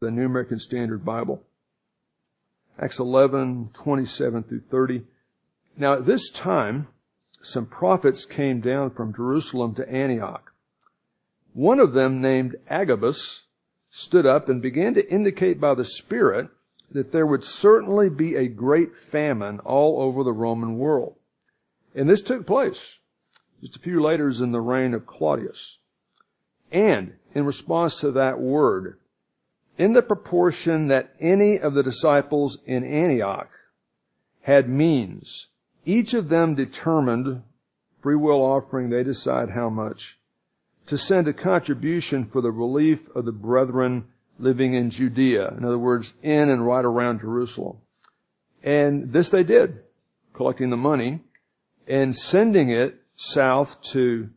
the New American Standard Bible. Acts 11, 27 through 30. Now at this time, some prophets came down from Jerusalem to Antioch. One of them named Agabus stood up and began to indicate by the Spirit that there would certainly be a great famine all over the Roman world. And this took place just a few later in the reign of Claudius. And in response to that word, in the proportion that any of the disciples in Antioch had means, each of them determined, free will offering, they decide how much, to send a contribution for the relief of the brethren living in Judea. In other words, in and right around Jerusalem. And this they did, collecting the money and sending it south to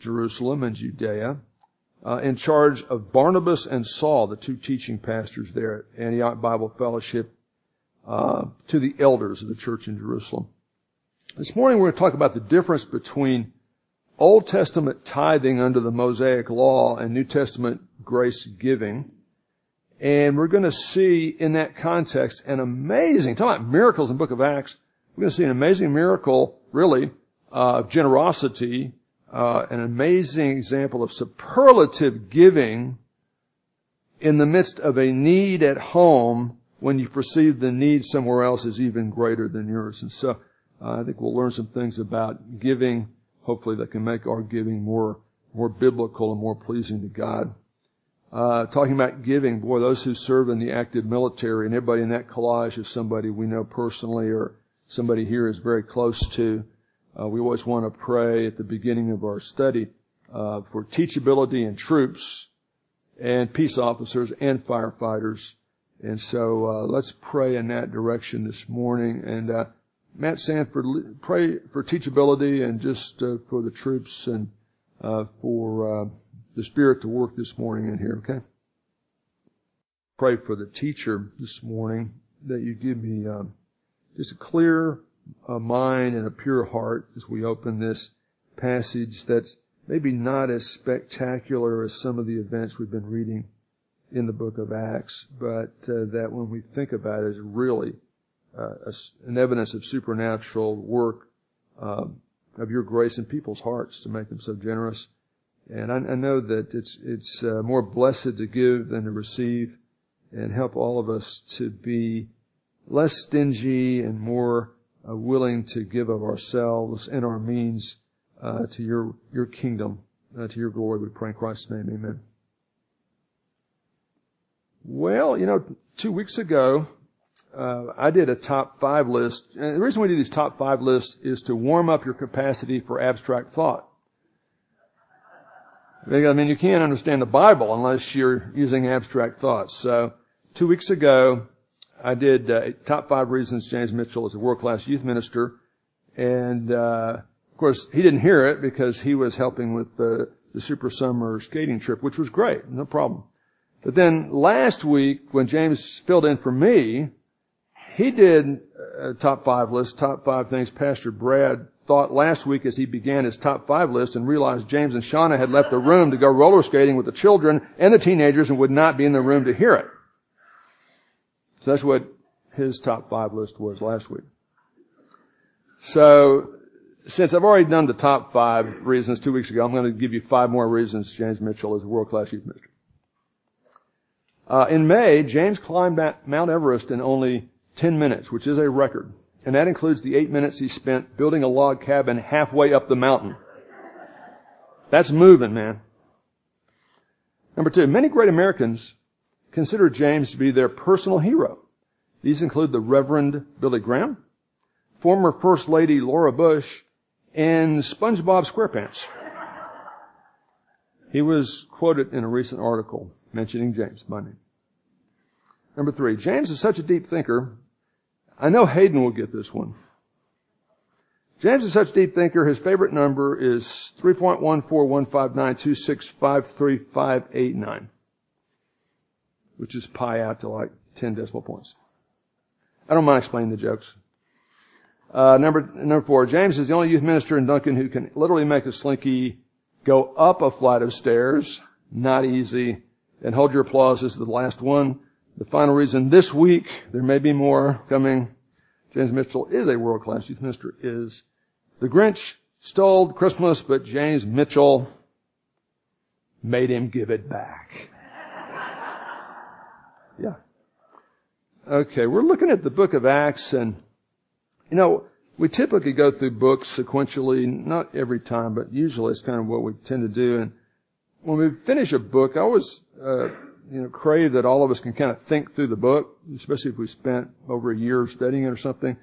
Jerusalem and Judea, uh, in charge of Barnabas and Saul, the two teaching pastors there at Antioch Bible Fellowship, uh, to the elders of the church in Jerusalem. This morning we're going to talk about the difference between Old Testament tithing under the Mosaic law and New Testament grace giving. And we're going to see in that context an amazing, talking about miracles in the book of Acts, we're going to see an amazing miracle, really, uh, of generosity, uh, an amazing example of superlative giving in the midst of a need at home when you perceive the need somewhere else is even greater than yours. And so uh, I think we'll learn some things about giving, hopefully that can make our giving more more biblical and more pleasing to God. Uh, talking about giving, boy, those who serve in the active military and everybody in that collage is somebody we know personally or somebody here is very close to. Uh, we always want to pray at the beginning of our study uh, for teachability in troops and peace officers and firefighters. And so uh, let's pray in that direction this morning. And uh, Matt Sanford, pray for teachability and just uh, for the troops and uh, for the Spirit to work this morning in here. Okay. Pray for the teacher this morning that you give me just a clear a mind and a pure heart as we open this passage that's maybe not as spectacular as some of the events we've been reading in the book of Acts, but uh, that when we think about it is really uh, a, an evidence of supernatural work uh, of your grace in people's hearts to make them so generous. And I, I know that it's it's uh, more blessed to give than to receive, and help all of us to be less stingy and more uh, willing to give of ourselves and our means uh, to your your kingdom, uh, to your glory. We pray in Christ's name, Amen. Well, you know, two weeks ago, uh, I did a top five list. And the reason we do these top five lists is to warm up your capacity for abstract thought. I mean, you can't understand the Bible unless you're using abstract thoughts. So, two weeks ago, I did uh, top five reasons James Mitchell is a world class youth minister, and uh, of course he didn't hear it because he was helping with the, the super summer skating trip, which was great, no problem. But then last week when James filled in for me, he did a top five list, top five things Pastor Brad thought last week as he began his top five list and realized James and Shauna had left the room to go roller skating with the children and the teenagers and would not be in the room to hear it. So that's what his top five list was last week. So, since I've already done the top five reasons two weeks ago, I'm going to give you five more reasons James Mitchell is a world-class youth minister. Uh, in May, James climbed Mount Everest in only 10 minutes, which is a record. And that includes the eight minutes he spent building a log cabin halfway up the mountain. That's moving, man. Number two, many great Americans consider James to be their personal hero. These include the Reverend Billy Graham, former First Lady Laura Bush, and SpongeBob SquarePants. He was quoted in a recent article mentioning James by name. Number three, James is such a deep thinker. I know Hayden will get this one. James is such a deep thinker, his favorite number is 3.1415926535589 which is pi out to like 10 decimal points. I don't mind explaining the jokes. Uh, number, number four, James is the only youth minister in Duncan who can literally make a slinky go up a flight of stairs. Not easy. And hold your applause. This is the last one. The final reason this week, there may be more coming. James Mitchell is a world-class youth minister, is the Grinch stole Christmas, but James Mitchell made him give it back. Yeah. Okay, we're looking at the book of Acts and, you know, we typically go through books sequentially, not every time, but usually it's kind of what we tend to do. And when we finish a book, I always, uh, you know, crave that all of us can kind of think through the book, especially if we spent over a year studying it or something.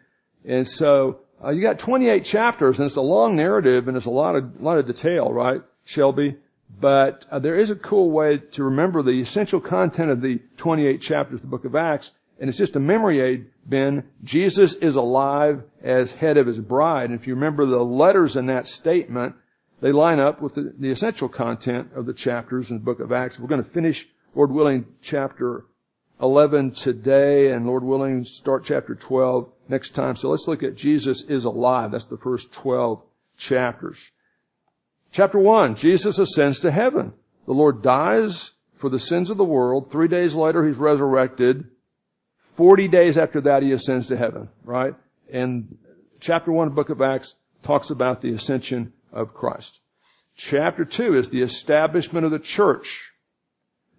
And so, uh, you got 28 chapters and it's a long narrative and it's a lot of, lot of detail, right, Shelby? But uh, there is a cool way to remember the essential content of the 28 chapters of the book of Acts, and it's just a memory aid, Ben. Jesus is alive as head of his bride. And if you remember the letters in that statement, they line up with the, the essential content of the chapters in the book of Acts. We're going to finish, Lord willing, chapter 11 today, and Lord willing, start chapter 12 next time. So let's look at Jesus is alive. That's the first 12 chapters. Chapter 1, Jesus ascends to heaven. The Lord dies for the sins of the world. Three days later, He's resurrected. Forty days after that, He ascends to heaven, right? And chapter 1 of the book of Acts talks about the ascension of Christ. Chapter 2 is the establishment of the church.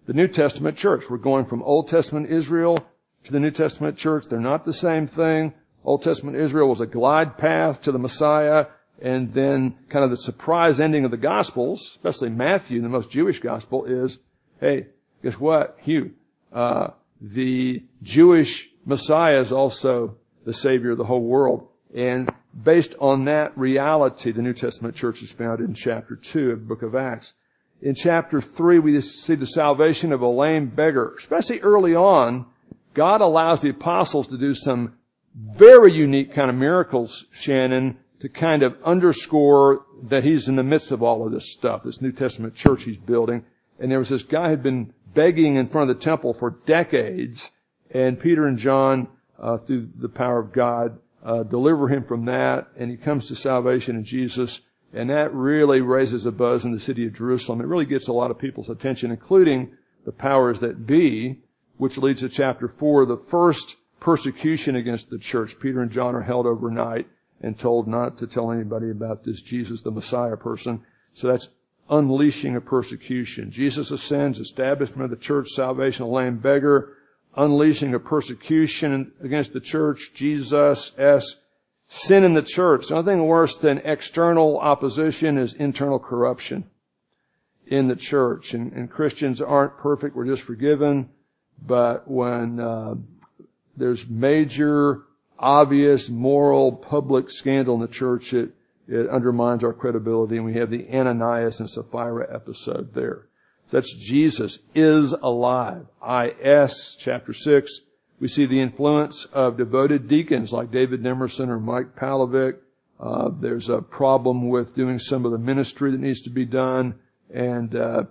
The New Testament church. We're going from Old Testament Israel to the New Testament church. They're not the same thing. Old Testament Israel was a glide path to the Messiah. And then kind of the surprise ending of the Gospels, especially Matthew, the most Jewish Gospel, is, hey, guess what? Hugh, uh, the Jewish Messiah is also the Savior of the whole world. And based on that reality, the New Testament church is found in chapter 2 of the book of Acts. In chapter 3, we see the salvation of a lame beggar. Especially early on, God allows the apostles to do some very unique kind of miracles, Shannon, to kind of underscore that he's in the midst of all of this stuff, this New Testament church he's building. And there was this guy who'd been begging in front of the temple for decades, and Peter and John, uh, through the power of God, uh, deliver him from that, and he comes to salvation in Jesus, and that really raises a buzz in the city of Jerusalem. It really gets a lot of people's attention, including the powers that be, which leads to chapter four, the first persecution against the church. Peter and John are held overnight and told not to tell anybody about this Jesus, the Messiah person. So that's unleashing of persecution. Jesus ascends, establishment of the church, salvation of the lame beggar, unleashing of persecution against the church, Jesus S. Sin in the church. Nothing worse than external opposition is internal corruption in the church. And, and Christians aren't perfect. We're just forgiven. But when uh, there's major obvious moral public scandal in the church, it, it undermines our credibility. And we have the Ananias and Sapphira episode there. So that's Jesus is alive. I.S. chapter 6. We see the influence of devoted deacons like David Nemerson or Mike Palovic. Uh, there's a problem with doing some of the ministry that needs to be done. And uh,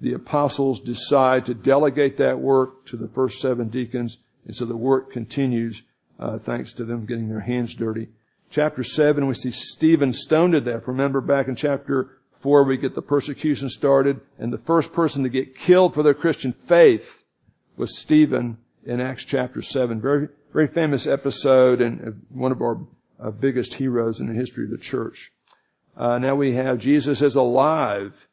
the apostles decide to delegate that work to the first seven deacons. And so the work continues uh, thanks to them getting their hands dirty. Chapter 7, we see Stephen stoned to death. Remember back in chapter 4, we get the persecution started, and the first person to get killed for their Christian faith was Stephen in Acts chapter 7. Very, very famous episode and one of our uh, biggest heroes in the history of the church. Uh, now we have Jesus is alive.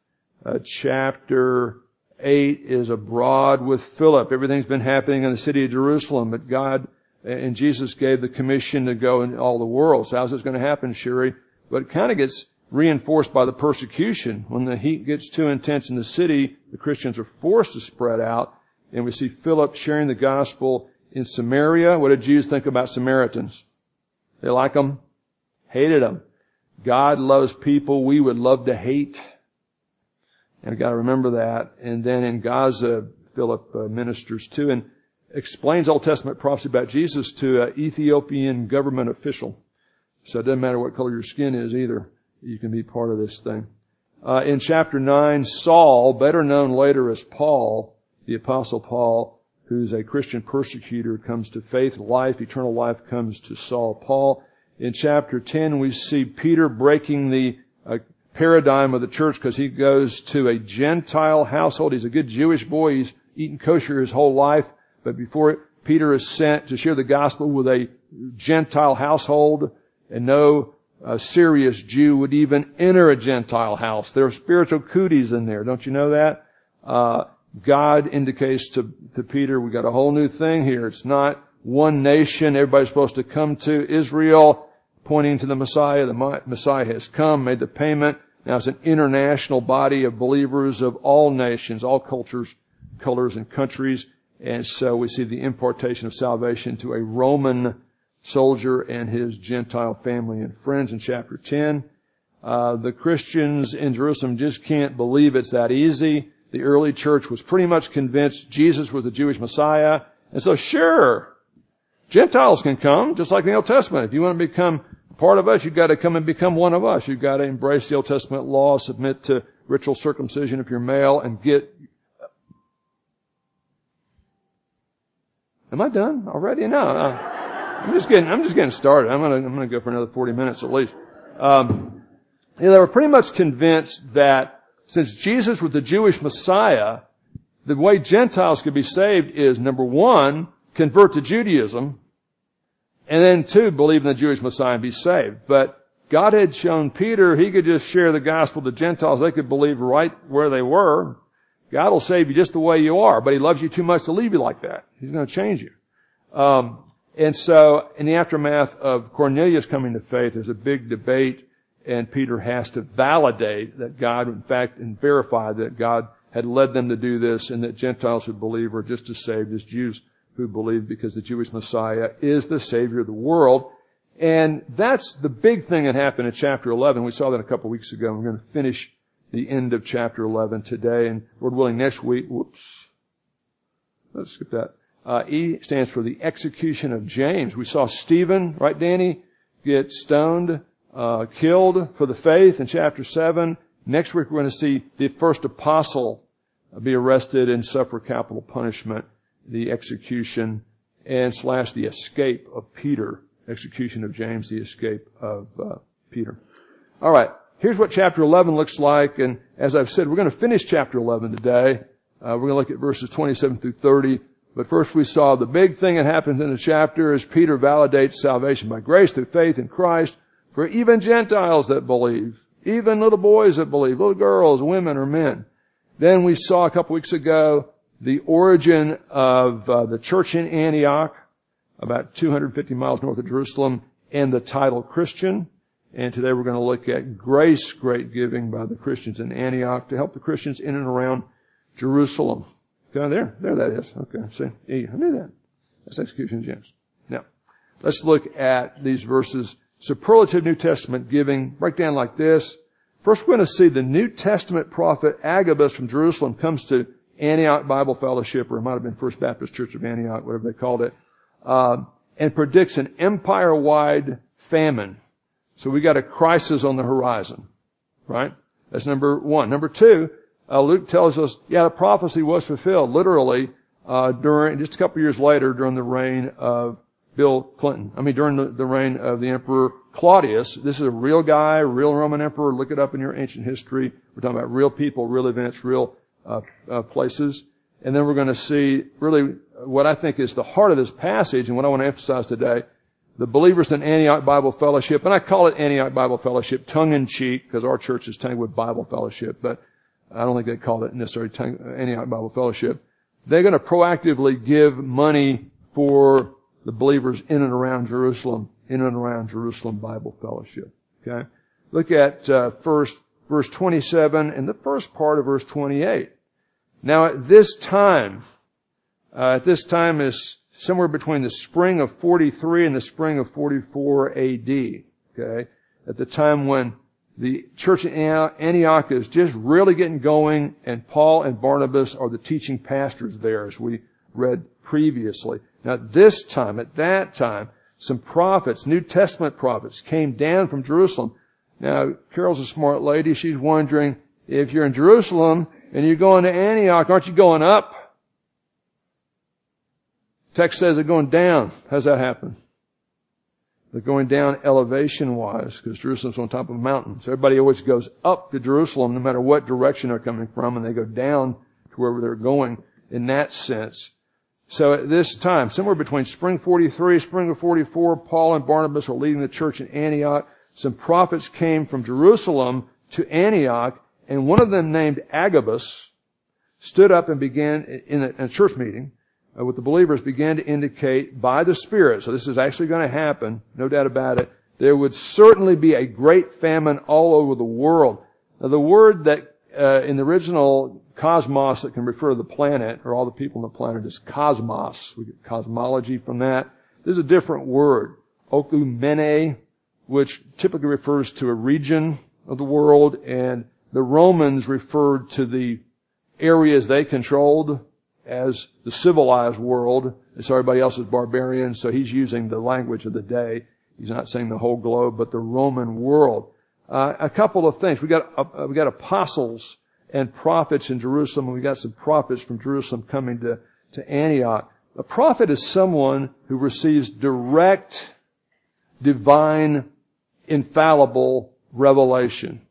Uh, chapter 8 is abroad with Philip. Everything's been happening in the city of Jerusalem, but God and Jesus gave the commission to go in all the world. So how's this going to happen, Sherry? But it kind of gets reinforced by the persecution. When the heat gets too intense in the city, the Christians are forced to spread out. And we see Philip sharing the gospel in Samaria. What did Jews think about Samaritans? They like them? Hated them. God loves people we would love to hate. And we got to remember that. And then in Gaza, Philip uh, ministers too. And explains Old Testament prophecy about Jesus to an Ethiopian government official. So it doesn't matter what color your skin is either. You can be part of this thing. Uh, in chapter 9, Saul, better known later as Paul, the apostle Paul, who's a Christian persecutor, comes to faith, life, eternal life comes to Saul. Paul, in chapter 10, we see Peter breaking the uh, paradigm of the church because he goes to a Gentile household. He's a good Jewish boy. He's eaten kosher his whole life, but before Peter is sent to share the gospel with a Gentile household, and no uh, serious Jew would even enter a Gentile house. There are spiritual cooties in there. Don't you know that? Uh, God indicates to, to Peter, we got a whole new thing here. It's not one nation. Everybody's supposed to come to Israel, pointing to the Messiah. The Messiah has come, made the payment. Now it's an international body of believers of all nations, all cultures, colors, and countries. And so we see the importation of salvation to a Roman soldier and his Gentile family and friends in chapter 10. Uh, the Christians in Jerusalem just can't believe it's that easy. The early church was pretty much convinced Jesus was the Jewish Messiah. And so sure, Gentiles can come, just like in the Old Testament. If you want to become part of us, you've got to come and become one of us. You've got to embrace the Old Testament law, submit to ritual circumcision if you're male, and get Am I done already? No. I'm just getting, I'm just getting started. I'm gonna, I'm gonna go for another 40 minutes at least. Um, you know, they were pretty much convinced that since Jesus was the Jewish Messiah, the way Gentiles could be saved is number one, convert to Judaism, and then two, believe in the Jewish Messiah and be saved. But God had shown Peter he could just share the gospel to Gentiles. They could believe right where they were. God will save you just the way you are, but He loves you too much to leave you like that. He's going to change you. Um, and so, in the aftermath of Cornelius coming to faith, there's a big debate, and Peter has to validate that God, in fact, and verify that God had led them to do this, and that Gentiles who believe are just as saved as Jews who believe, because the Jewish Messiah is the Savior of the world. And that's the big thing that happened in chapter 11. We saw that a couple weeks ago. We're going to finish the end of chapter 11 today, and Lord willing, next week, whoops, let's skip that. Uh, e stands for the execution of James. We saw Stephen, right, Danny, get stoned, uh, killed for the faith in chapter 7. Next week, we're going to see the first apostle be arrested and suffer capital punishment, the execution and slash the escape of Peter, execution of James, the escape of uh, Peter. All right. Here's what chapter 11 looks like, and as I've said, we're going to finish chapter 11 today. Uh, we're going to look at verses 27 through 30. But first we saw the big thing that happens in the chapter is Peter validates salvation by grace through faith in Christ for even Gentiles that believe, even little boys that believe, little girls, women, or men. Then we saw a couple weeks ago the origin of uh, the church in Antioch, about 250 miles north of Jerusalem, and the title Christian. And today we're going to look at grace, great giving by the Christians in Antioch to help the Christians in and around Jerusalem. Okay, there, there that is. Okay, see, I knew that. That's execution James. Now, let's look at these verses. Superlative New Testament giving, breakdown like this. First, we're going to see the New Testament prophet Agabus from Jerusalem comes to Antioch Bible Fellowship, or it might have been First Baptist Church of Antioch, whatever they called it, uh, and predicts an empire-wide famine so we got a crisis on the horizon, right? That's number one. Number two, uh, Luke tells us, yeah, the prophecy was fulfilled literally uh, during just a couple years later during the reign of Bill Clinton. I mean, during the, the reign of the Emperor Claudius. This is a real guy, real Roman emperor. Look it up in your ancient history. We're talking about real people, real events, real uh, uh places. And then we're going to see really what I think is the heart of this passage and what I want to emphasize today the believers in Antioch Bible Fellowship, and I call it Antioch Bible Fellowship tongue in cheek because our church is tagged with Bible Fellowship, but I don't think they called it necessarily Antioch Bible Fellowship. They're going to proactively give money for the believers in and around Jerusalem, in and around Jerusalem Bible Fellowship. Okay, look at uh, first verse 27 and the first part of verse 28. Now at this time, uh, at this time is somewhere between the spring of 43 and the spring of 44 AD. Okay? At the time when the church in Antioch is just really getting going and Paul and Barnabas are the teaching pastors there as we read previously. Now this time, at that time, some prophets, New Testament prophets came down from Jerusalem. Now, Carol's a smart lady. She's wondering if you're in Jerusalem and you're going to Antioch, aren't you going up? Text says they're going down. How's that happen? They're going down elevation wise because Jerusalem's on top of a mountain. So everybody always goes up to Jerusalem no matter what direction they're coming from and they go down to wherever they're going. in that sense. So at this time, somewhere between spring 43, spring of 44, Paul and Barnabas are leading the church in Antioch. Some prophets came from Jerusalem to Antioch, and one of them named Agabus stood up and began in a, in a church meeting uh, with the believers began to indicate by the Spirit, so this is actually going to happen, no doubt about it, there would certainly be a great famine all over the world. Now the word that uh, in the original cosmos that can refer to the planet or all the people on the planet is cosmos. We get cosmology from that. There's a different word, okumene, which typically refers to a region of the world, and the Romans referred to the areas they controlled as the civilized world, so everybody else is barbarian, so he's using the language of the day. He's not saying the whole globe, but the Roman world. Uh, a couple of things. We got uh, we got apostles and prophets in Jerusalem, and we got some prophets from Jerusalem coming to to Antioch. A prophet is someone who receives direct, divine, infallible revelation.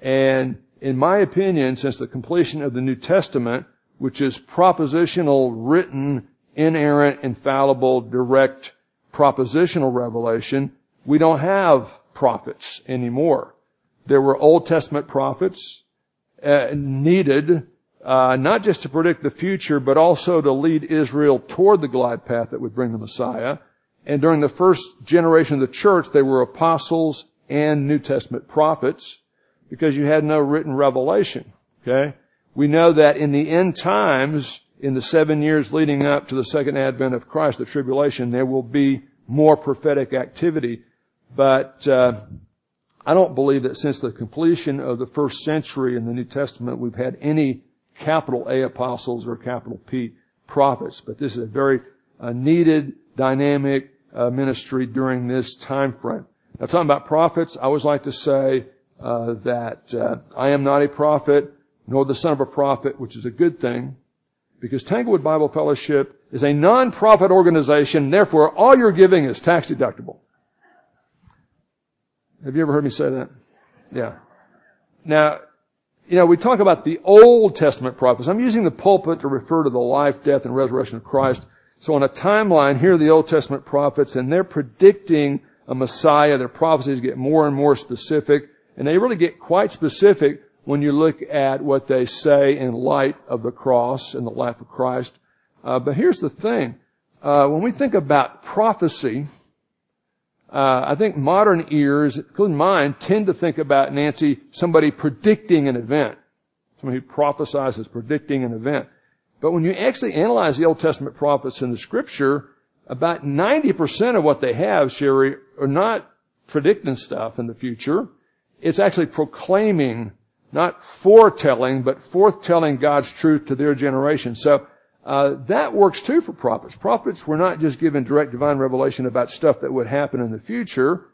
And in my opinion, since the completion of the New Testament, which is propositional, written, inerrant, infallible, direct, propositional revelation, we don't have prophets anymore. There were Old Testament prophets uh, needed uh, not just to predict the future, but also to lead Israel toward the glide path that would bring the Messiah. And during the first generation of the church, they were apostles and New Testament prophets because you had no written revelation. Okay? We know that in the end times, in the seven years leading up to the second advent of Christ, the tribulation, there will be more prophetic activity. But uh, I don't believe that since the completion of the first century in the New Testament, we've had any capital A apostles or capital P prophets. But this is a very uh, needed, dynamic uh, ministry during this time frame. Now, talking about prophets, I always like to say uh, that uh, I am not a prophet nor the son of a prophet, which is a good thing, because Tanglewood Bible Fellowship is a non-profit organization, therefore all you're giving is tax deductible. Have you ever heard me say that? Yeah. Now, you know, we talk about the Old Testament prophets. I'm using the pulpit to refer to the life, death, and resurrection of Christ. So on a timeline, here are the Old Testament prophets, and they're predicting a Messiah. Their prophecies get more and more specific, and they really get quite specific when you look at what they say in light of the cross and the life of Christ. Uh, but here's the thing. Uh, when we think about prophecy, uh, I think modern ears, including mine, tend to think about Nancy, somebody predicting an event. Somebody who prophesies as predicting an event. But when you actually analyze the Old Testament prophets in the scripture, about 90% of what they have, Sherry, are not predicting stuff in the future. It's actually proclaiming not foretelling, but forthtelling God's truth to their generation. So uh, that works too for prophets. Prophets were not just given direct divine revelation about stuff that would happen in the future.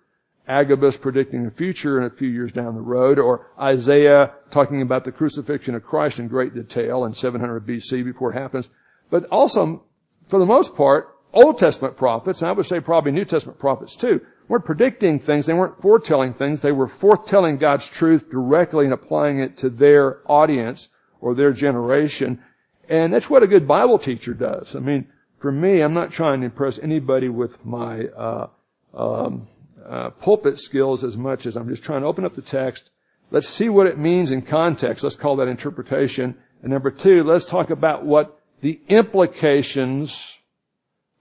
Agabus predicting the future in a few years down the road, or Isaiah talking about the crucifixion of Christ in great detail in 700 BC before it happens. But also, for the most part, Old Testament prophets, and I would say probably New Testament prophets too, weren't predicting things, they weren't foretelling things, they were forthtelling God's truth directly and applying it to their audience or their generation. And that's what a good Bible teacher does. I mean, for me, I'm not trying to impress anybody with my uh, um, uh, pulpit skills as much as I'm just trying to open up the text. Let's see what it means in context. Let's call that interpretation. And number two, let's talk about what the implications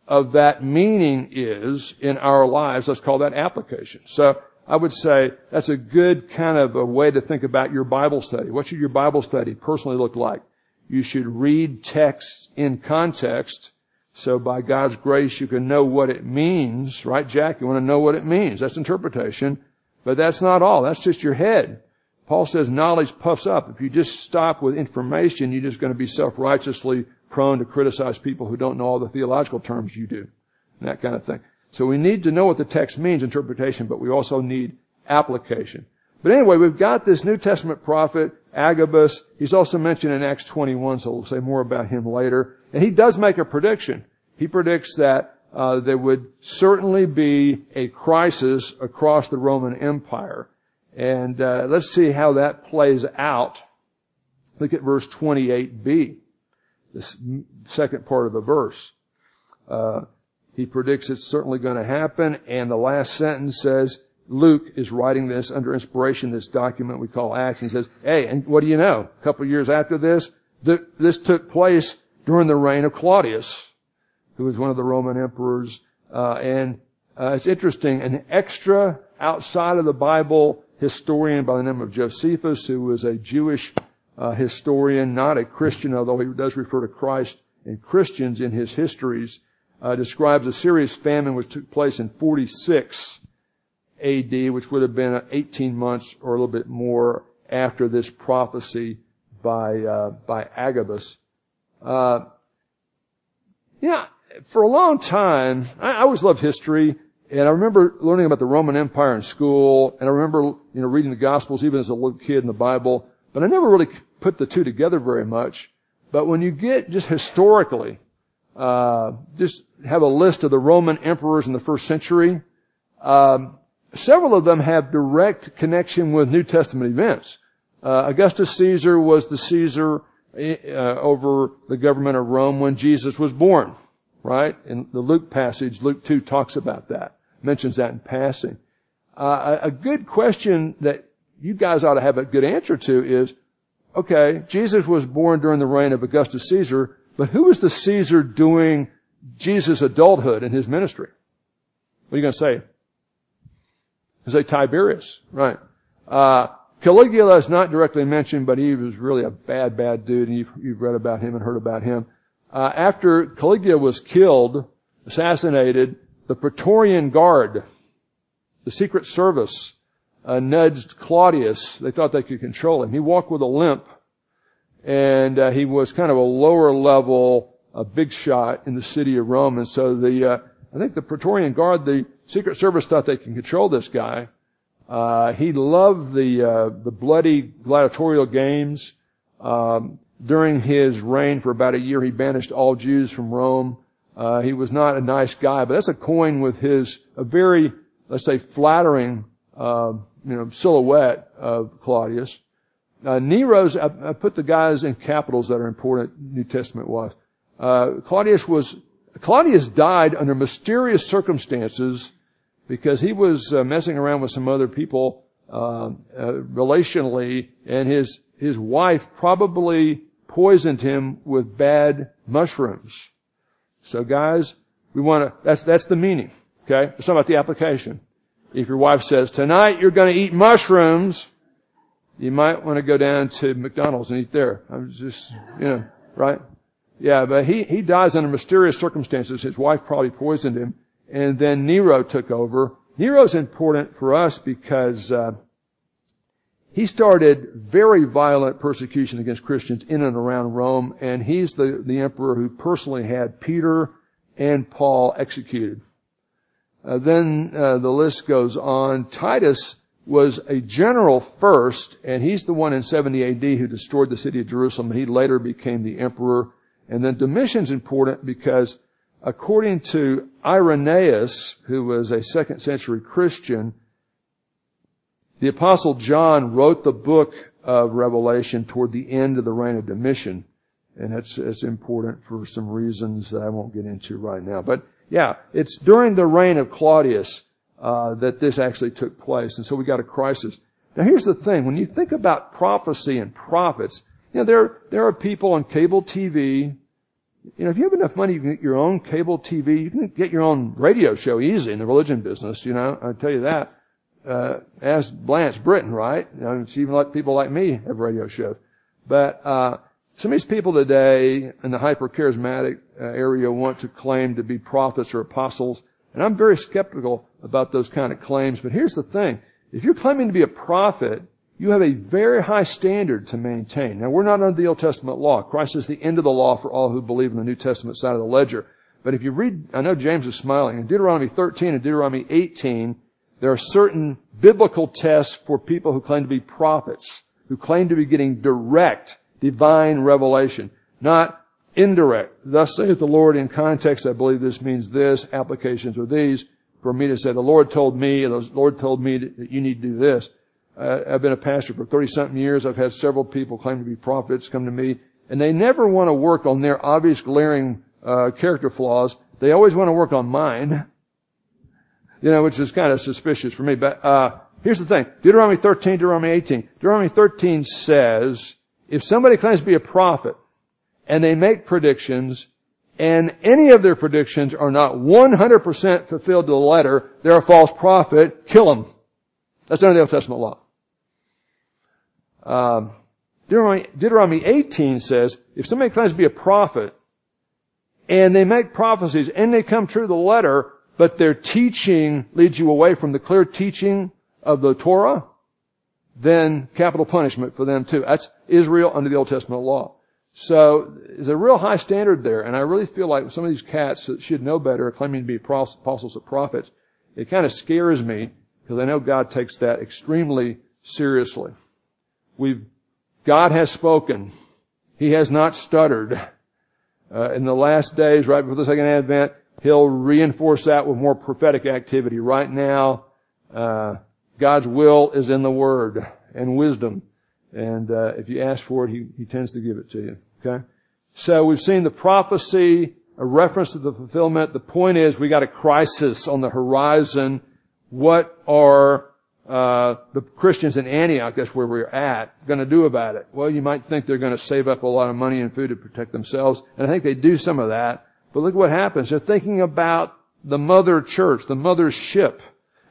of that meaning is in our lives. Let's call that application. So I would say that's a good kind of a way to think about your Bible study. What should your Bible study personally look like? You should read texts in context. So by God's grace, you can know what it means, right, Jack? You want to know what it means. That's interpretation. But that's not all. That's just your head. Paul says knowledge puffs up. If you just stop with information, you're just going to be self-righteously prone to criticize people who don't know all the theological terms you do. And that kind of thing. So we need to know what the text means, interpretation, but we also need application. But anyway, we've got this New Testament prophet, Agabus. He's also mentioned in Acts 21, so we'll say more about him later. And he does make a prediction. He predicts that uh, there would certainly be a crisis across the Roman Empire. And uh, let's see how that plays out. Look at verse 28b this second part of the verse. Uh, he predicts it's certainly going to happen, and the last sentence says, Luke is writing this under inspiration, this document we call Acts, and he says, hey, and what do you know? A couple of years after this, th- this took place during the reign of Claudius, who was one of the Roman emperors, uh, and uh, it's interesting, an extra outside of the Bible historian by the name of Josephus, who was a Jewish uh, historian, not a Christian, although he does refer to Christ and Christians in his histories, uh, describes a serious famine which took place in 46 AD, which would have been 18 months or a little bit more after this prophecy by uh, by Agabus. Uh, yeah, for a long time, I, I always loved history. And I remember learning about the Roman Empire in school, and I remember, you know, reading the Gospels even as a little kid in the Bible, but I never really put the two together very much. But when you get just historically, uh, just have a list of the Roman emperors in the first century, um, several of them have direct connection with New Testament events. Uh, Augustus Caesar was the Caesar uh, over the government of Rome when Jesus was born, right? In the Luke passage, Luke 2 talks about that mentions that in passing. Uh, a good question that you guys ought to have a good answer to is, okay, Jesus was born during the reign of Augustus Caesar, but who was the Caesar doing Jesus' adulthood in his ministry? What are you going to say? You say Tiberius, right? Uh, Caligula is not directly mentioned, but he was really a bad, bad dude, and you've, you've read about him and heard about him. Uh, after Caligula was killed, assassinated, the Praetorian Guard, the Secret Service, uh, nudged Claudius. They thought they could control him. He walked with a limp, and uh, he was kind of a lower level, a big shot in the city of Rome. And so the, uh, I think the Praetorian Guard, the Secret Service thought they can control this guy. Uh, he loved the uh, the bloody gladiatorial games. Um, during his reign for about a year, he banished all Jews from Rome. Uh, he was not a nice guy, but that's a coin with his, a very, let's say, flattering, you know, silhouette of Claudius. Uh, Nero's, I, I, put the guys in capitals that are important, New Testament wise. Uh, Claudius was, Claudius died under mysterious circumstances because he was uh, messing around with some other people, uh, relationally, and his, his wife probably poisoned him with bad mushrooms. So guys, we want to, that's, that's the meaning. Okay? It's not about the application. If your wife says, tonight you're going to eat mushrooms, you might want to go down to McDonald's and eat there. I'm just, you know, right? Yeah, but he, he dies under mysterious circumstances. His wife probably poisoned him. And then Nero took over. Nero's important for us because, uh, he started very violent persecution against Christians in and around Rome, and he's the, the emperor who personally had Peter and Paul executed. Uh, then uh, the list goes on. Titus was a general first, and he's the one in 70 AD who destroyed the city of Jerusalem. He later became the emperor. And then Domitian's important because according to Irenaeus, who was a second century Christian, the apostle John wrote the book of Revelation toward the end of the reign of Domitian. And that's, that's important for some reasons that I won't get into right now. But yeah, it's during the reign of Claudius, uh, that this actually took place. And so we got a crisis. Now here's the thing. When you think about prophecy and prophets, you know, there, there are people on cable TV. You know, if you have enough money, you can get your own cable TV. You can get your own radio show easy in the religion business, you know, I tell you that uh, as Blanche Britton, right? You know, she even let people like me have radio shows. But uh, some of these people today in the hyper charismatic uh, area want to claim to be prophets or apostles, and I'm very skeptical about those kind of claims. But here's the thing: if you're claiming to be a prophet, you have a very high standard to maintain. Now, we're not under the Old Testament law. Christ is the end of the law for all who believe in the New Testament side of the ledger. But if you read, I know James is smiling, in Deuteronomy 13 and Deuteronomy 18, there are certain biblical tests for people who claim to be prophets, who claim to be getting direct divine revelation, not indirect. Thus saith the Lord in context, I believe this means this, applications are these. For me to say, the Lord told me, the Lord told me that you need to do this. Uh, I've been a pastor for 30 something years. I've had several people claim to be prophets come to me and they never want to work on their obvious glaring uh, character flaws. They always want to work on mine. You know, which is kind of suspicious for me. But uh, here's the thing: Deuteronomy 13, Deuteronomy 18. Deuteronomy 13 says, if somebody claims to be a prophet and they make predictions, and any of their predictions are not 100% fulfilled to the letter, they're a false prophet. Kill them. That's under the Old Testament law. Um, Deuteronomy, Deuteronomy 18 says, if somebody claims to be a prophet, and they make prophecies, and they come true to the letter, but their teaching leads you away from the clear teaching of the Torah, then capital punishment for them too. That's Israel under the Old Testament law. So there's a real high standard there, and I really feel like some of these cats that should know better, are claiming to be apostles or prophets, it kind of scares me because I know God takes that extremely seriously. We've, God has spoken. He has not stuttered. Uh, in the last days, right before the second advent, He'll reinforce that with more prophetic activity. Right now, uh, God's will is in the Word and wisdom. And uh, if you ask for it, he, he tends to give it to you. Okay? So we've seen the prophecy, a reference to the fulfillment. The point is we got a crisis on the horizon. What are uh, the Christians in Antioch, that's where we're at, going to do about it? Well, you might think they're going to save up a lot of money and food to protect themselves, and I think they do some of that. But look what happens. They're thinking about the mother church, the mother ship,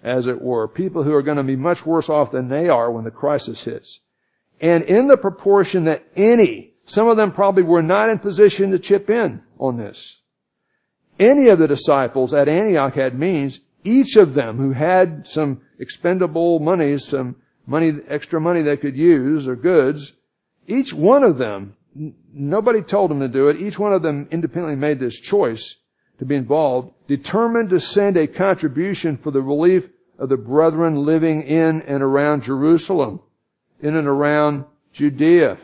as it were. People who are going to be much worse off than they are when the crisis hits. And in the proportion that any, some of them probably were not in position to chip in on this. Any of the disciples at Antioch had means, each of them who had some expendable money, some money, extra money they could use or goods, each one of them, nobody told them to do it, each one of them independently made this choice to be involved, determined to send a contribution for the relief of the brethren living in and around Jerusalem in and around Judea.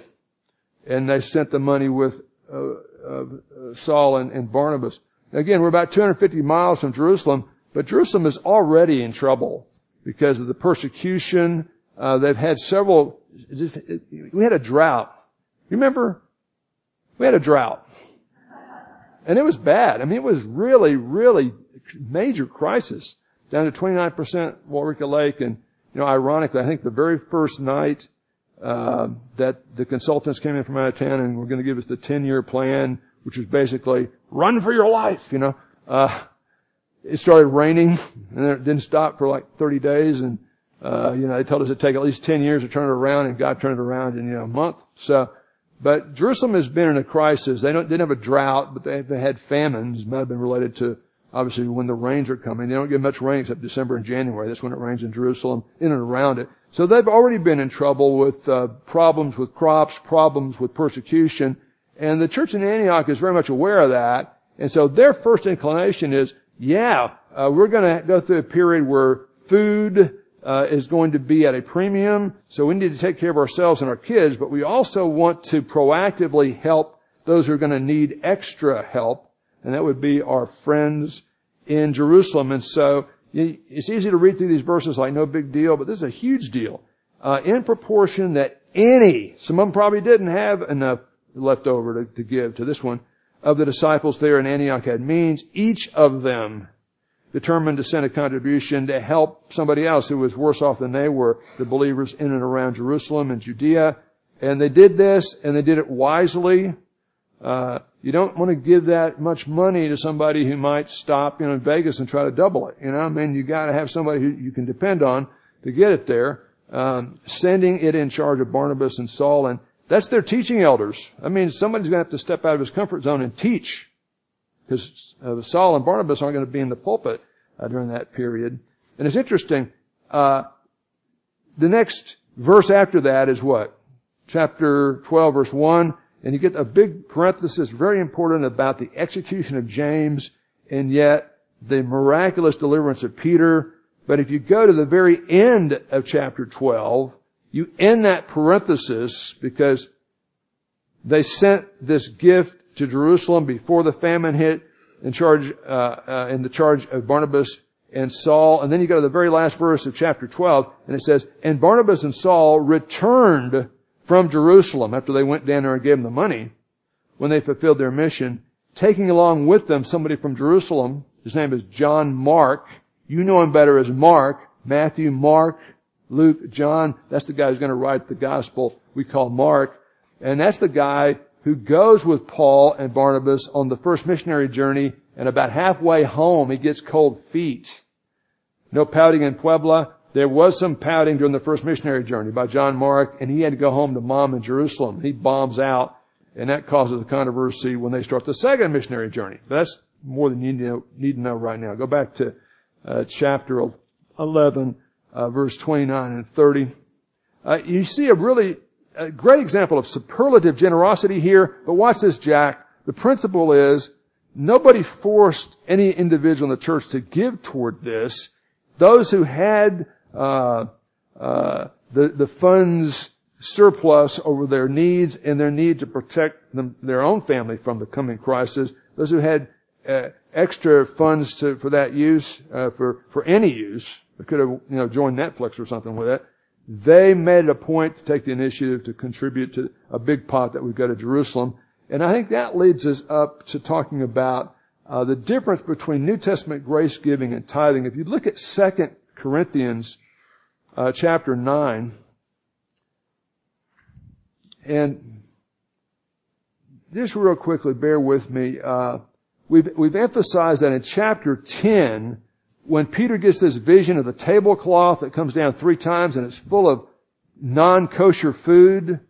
And they sent the money with uh, uh, Saul and, and Barnabas. Again, we're about 250 miles from Jerusalem, but Jerusalem is already in trouble because of the persecution. Uh, they've had several. We had a drought. Remember, we had a drought, and it was bad. I mean, it was really, really major crisis. Down to 29% Waurika Lake, and you know, ironically, I think the very first night uh, that the consultants came in from out of town and were going to give us the 10-year plan, which was basically run for your life, you know, uh, it started raining and it didn't stop for like 30 days and uh, you know, they told us it'd take at least 10 years to turn it around and God turned it around in, you know, a month. So, but Jerusalem has been in a crisis. They didn't have a drought, but they, they had famines. It might have been related to obviously when the rains are coming. They don't get much rain except December and January. That's when it rains in Jerusalem, in and around it. So they've already been in trouble with uh, problems with crops, problems with persecution, and the church in Antioch is very much aware of that. And so their first inclination is, yeah, uh, we're going to go through a period where food uh, is going to be at a premium, so we need to take care of ourselves and our kids, but we also want to proactively help those who are going to need extra help and that would be our friends in Jerusalem. And so it's easy to read through these verses like no big deal, but this is a huge deal. Uh, in proportion that any, some of them probably didn't have enough left over to, to give to this one, of the disciples there in Antioch had means, each of them determined to send a contribution to help somebody else who was worse off than they were, the believers in and around Jerusalem and Judea. And they did this, and they did it wisely. Uh, you don't want to give that much money to somebody who might stop, you know, in Vegas and try to double it. You know, I mean, you got to have somebody who you can depend on to get it there. Um, sending it in charge of Barnabas and Saul, and that's their teaching elders. I mean, somebody's going to have to step out of his comfort zone and teach, because uh, Saul and Barnabas aren't going to be in the pulpit uh, during that period. And it's interesting. Uh, the next verse after that is what? Chapter 12, verse 1. And you get a big parenthesis, very important about the execution of James and yet the miraculous deliverance of Peter. But if you go to the very end of chapter 12, you end that parenthesis because they sent this gift to Jerusalem before the famine hit in charge, uh, uh, in the charge of Barnabas and Saul. And then you go to the very last verse of chapter 12 and it says, and Barnabas and Saul returned from Jerusalem after they went down there and gave them the money. when they fulfilled their mission, taking along with them somebody from Jerusalem. His name is John Mark. You know him better as Mark. Matthew, Mark, Luke, John. That's the guy who's going to write the gospel we call Mark. And that's the guy who goes with Paul and Barnabas on the first missionary journey and about halfway home he gets cold feet. No pouting in Puebla. There was some pouting during the first missionary journey by John Mark and he had to go home to mom in Jerusalem. He bombs out and that causes a controversy when they start the second missionary journey. That's more than you need to know, right now. Go back to uh, chapter 11, uh, verse 29 and 30. Uh, you see a really a great example of superlative generosity here, but watch this, Jack. The principle is nobody forced any individual in the church to give toward this. Those who had uh, uh, the the funds surplus over their needs and their need to protect them, their own family from the coming crisis. Those who had uh, extra funds to, for that use, uh, for for any use, could have you know joined Netflix or something with it. They made it a point to take the initiative to contribute to a big pot that would go to Jerusalem, and I think that leads us up to talking about uh, the difference between New Testament grace giving and tithing. If you look at Second Corinthians uh, chapter nine. And just real quickly, bear with me. Uh, we've we've emphasized that in chapter ten, when Peter gets this vision of the tablecloth that comes down three times and it's full of non-kosher food,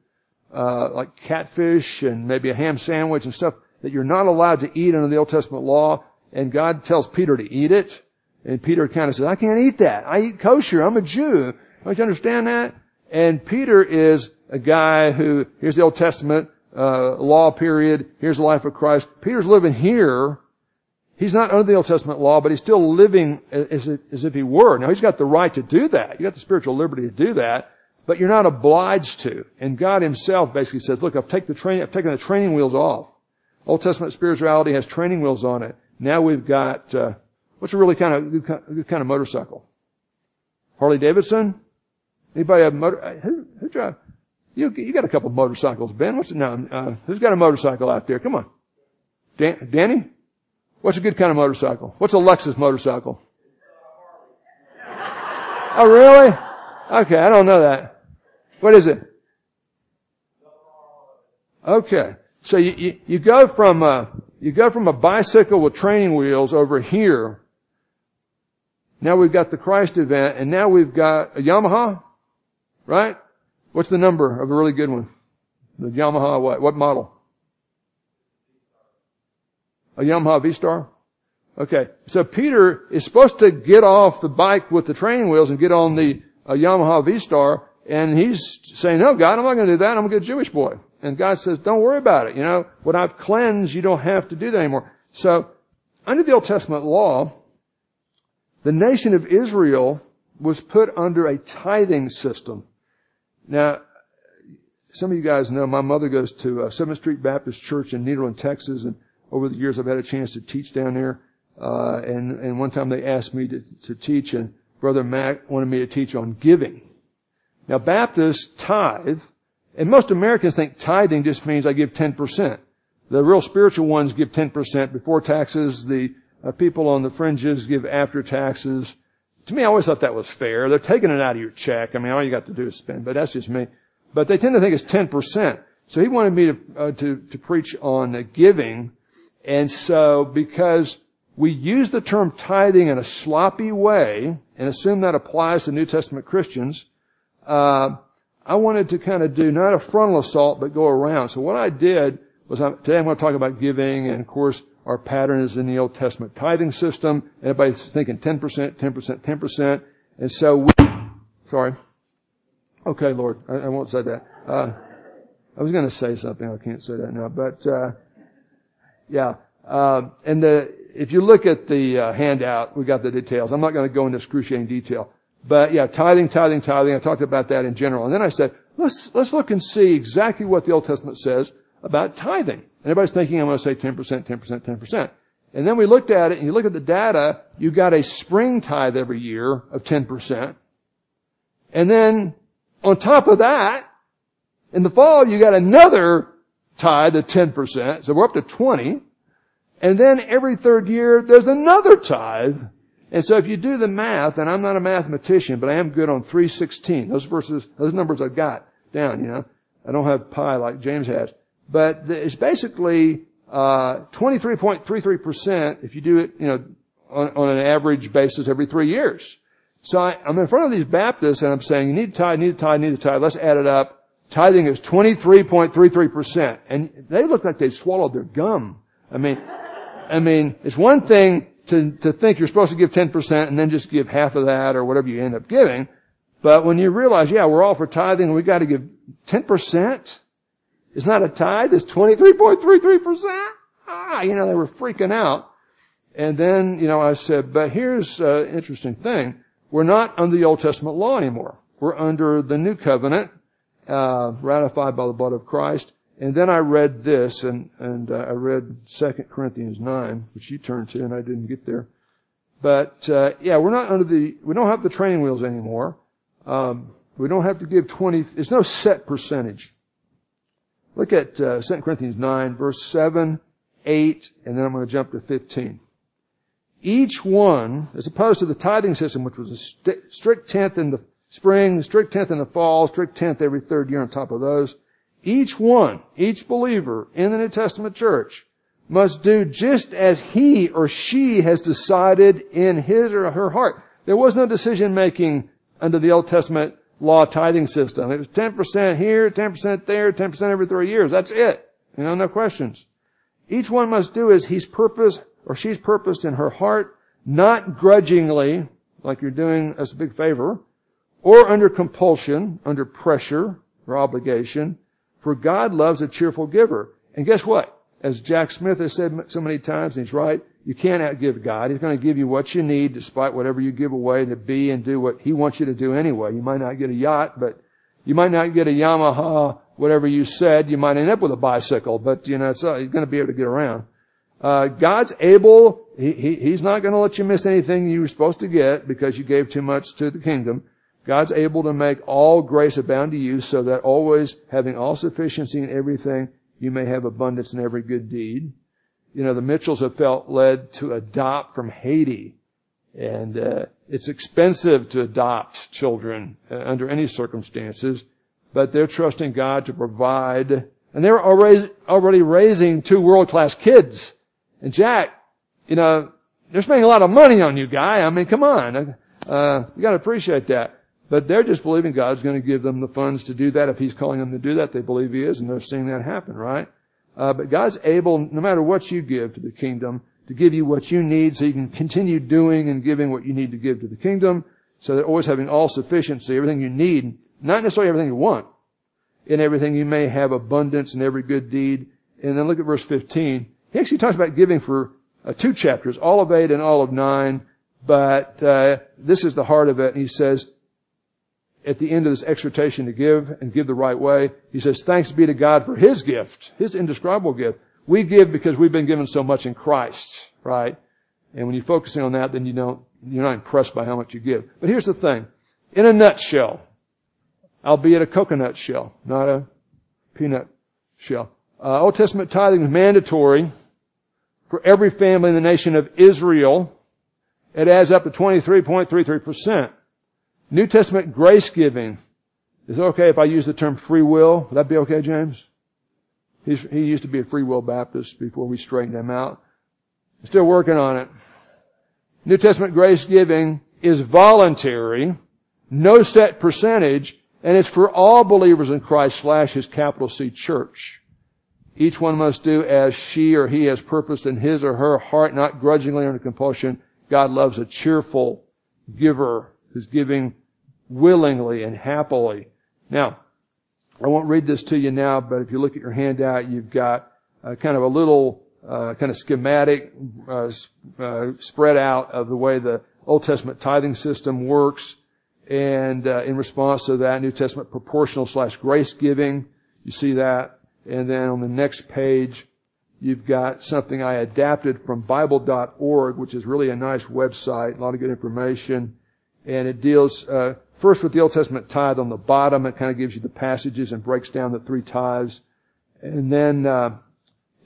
uh, like catfish and maybe a ham sandwich and stuff that you're not allowed to eat under the Old Testament law, and God tells Peter to eat it, and Peter kind of says, "I can't eat that. I eat kosher. I'm a Jew. Don't you understand that?" And Peter is a guy who, here's the Old Testament, uh, law period, here's the life of Christ. Peter's living here. He's not under the Old Testament law, but he's still living as if, as if he were. Now he's got the right to do that. You got the spiritual liberty to do that, but you're not obliged to. And God himself basically says, look, I've taken the training, I've taken the training wheels off. Old Testament spirituality has training wheels on it. Now we've got, uh, what's a really kind of, good kind of motorcycle? Harley Davidson? Anybody have motor, who, who drive? You, you got a couple motorcycles, Ben. What's it now? Uh, who's got a motorcycle out there? Come on. Dan, Danny? What's a good kind of motorcycle? What's a Lexus motorcycle? Oh, really? Okay, I don't know that. What is it? Okay. So you, you, you go from a, you go from a bicycle with training wheels over here. Now we've got the Christ event and now we've got a Yamaha, right? What's the number of a really good one? The Yamaha what? What model? A Yamaha V-Star? Okay. So Peter is supposed to get off the bike with the training wheels and get on the uh, Yamaha V-Star and he's saying, no, God, I'm not going to do that. I'm a good Jewish boy. And God says, don't worry about it. You know, what I've cleansed, you don't have to do that anymore. So, under the Old Testament law, the nation of Israel was put under a tithing system. Now, some of you guys know my mother goes to uh, 7th Street Baptist Church in Nederland, Texas, and over the years I've had a chance to teach down there. Uh, and, and one time they asked me to, to teach, and Brother Mac wanted me to teach on giving. Now, Baptists tithe, and most Americans think tithing just means I give 10%. The real spiritual ones give 10% before taxes. The uh, people on the fringes give after taxes. To me, I always thought that was fair. They're taking it out of your check. I mean, all you got to do is spend, but that's just me. But they tend to think it's 10%. So he wanted me to, uh, to, to preach on uh, giving. And so because we use the term tithing in a sloppy way and assume that applies to New Testament Christians, uh, I wanted to kind of do not a frontal assault, but go around. So what I did was I, today I'm going to talk about giving and of course our pattern is in the Old Testament tithing system. Everybody's thinking 10%, 10%, 10%. And so we, sorry. Okay, Lord, I, I won't say that. Uh, I was going to say something. I can't say that now, but, uh, yeah. Uh, and the, if you look at the uh, handout, we got the details. I'm not going to go into excruciating detail. But yeah, tithing, tithing, tithing. I talked about that in general. And then I said, let's, let's look and see exactly what the Old Testament says about tithing. Everybody's thinking I'm going to say 10%, 10%, 10%. And then we looked at it and you look at the data, you got a spring tithe every year of 10%. And then on top of that, in the fall, you got another tithe of 10%. So we're up to 20. And then every third year, there's another tithe. And so if you do the math, and I'm not a mathematician, but I am good on 316. Those verses, those numbers I've got down, you know. I don't have pi like James has. But it's basically, uh, 23.33% if you do it, you know, on, on, an average basis every three years. So I, am in front of these Baptists and I'm saying, you need to tithe, you need to tithe, you need to tithe. Let's add it up. Tithing is 23.33%. And they look like they swallowed their gum. I mean, I mean, it's one thing to, to think you're supposed to give 10% and then just give half of that or whatever you end up giving. But when you realize, yeah, we're all for tithing and we got to give 10%, it's not a tithe, it's 23.33%. Ah, you know, they were freaking out. And then, you know, I said, but here's an interesting thing. We're not under the Old Testament law anymore. We're under the New Covenant, uh, ratified by the blood of Christ. And then I read this, and, and uh, I read 2 Corinthians 9, which you turned to, and I didn't get there. But, uh, yeah, we're not under the, we don't have the training wheels anymore. Um, we don't have to give 20, there's no set percentage. Look at uh, 2 Corinthians 9, verse 7, 8, and then I'm going to jump to 15. Each one, as opposed to the tithing system, which was a st- strict tenth in the spring, strict tenth in the fall, strict tenth every third year on top of those, each one, each believer in the New Testament church must do just as he or she has decided in his or her heart. There was no decision making under the Old Testament law tithing system. It was 10% here, 10% there, 10% every three years. That's it. You know, no questions. Each one must do as he's purposed or she's purposed in her heart, not grudgingly, like you're doing us a big favor, or under compulsion, under pressure or obligation, for God loves a cheerful giver. And guess what? As Jack Smith has said so many times, and he's right, you can't outgive God. He's going to give you what you need despite whatever you give away to be and do what He wants you to do anyway. You might not get a yacht, but you might not get a Yamaha, whatever you said. You might end up with a bicycle, but you know, it's, uh, you're going to be able to get around. Uh, God's able, he, he, He's not going to let you miss anything you were supposed to get because you gave too much to the kingdom. God's able to make all grace abound to you so that always having all sufficiency in everything, you may have abundance in every good deed. You know, the Mitchells have felt led to adopt from Haiti. And uh, it's expensive to adopt children uh, under any circumstances, but they're trusting God to provide. And they're already, already raising two world-class kids. And Jack, you know, they're spending a lot of money on you, guy. I mean, come on. Uh, you gotta appreciate that. But they're just believing God's going to give them the funds to do that. If He's calling them to do that, they believe He is, and they're seeing that happen, right? Uh, but God's able, no matter what you give to the kingdom, to give you what you need so you can continue doing and giving what you need to give to the kingdom. So they're always having all sufficiency, everything you need, not necessarily everything you want. In everything you may have abundance in every good deed. And then look at verse 15. He actually talks about giving for uh, two chapters, all of eight and all of nine. But uh, this is the heart of it. And he says, at the end of this exhortation to give and give the right way, he says, thanks be to God for his gift, his indescribable gift. We give because we've been given so much in Christ, right? And when you're focusing on that, then you don't, you're not impressed by how much you give. But here's the thing. In a nutshell, albeit a coconut shell, not a peanut shell. Uh, Old Testament tithing is mandatory for every family in the nation of Israel. It adds up to 23.33%. New Testament grace giving. Is it okay if I use the term free will? Would that be okay, James? He's, he used to be a free will Baptist before we straightened him out. Still working on it. New Testament grace giving is voluntary, no set percentage, and it's for all believers in Christ slash his capital C church. Each one must do as she or he has purposed in his or her heart, not grudgingly under compulsion. God loves a cheerful giver who's giving willingly and happily. Now, I won't read this to you now, but if you look at your handout, you've got uh, kind of a little uh, kind of schematic uh, uh spread out of the way the Old Testament tithing system works. And uh, in response to that, New Testament proportional slash grace giving, you see that. And then on the next page, you've got something I adapted from Bible.org, which is really a nice website, a lot of good information and it deals uh, first with the Old Testament tithe on the bottom. It kind of gives you the passages and breaks down the three tithes. And then uh,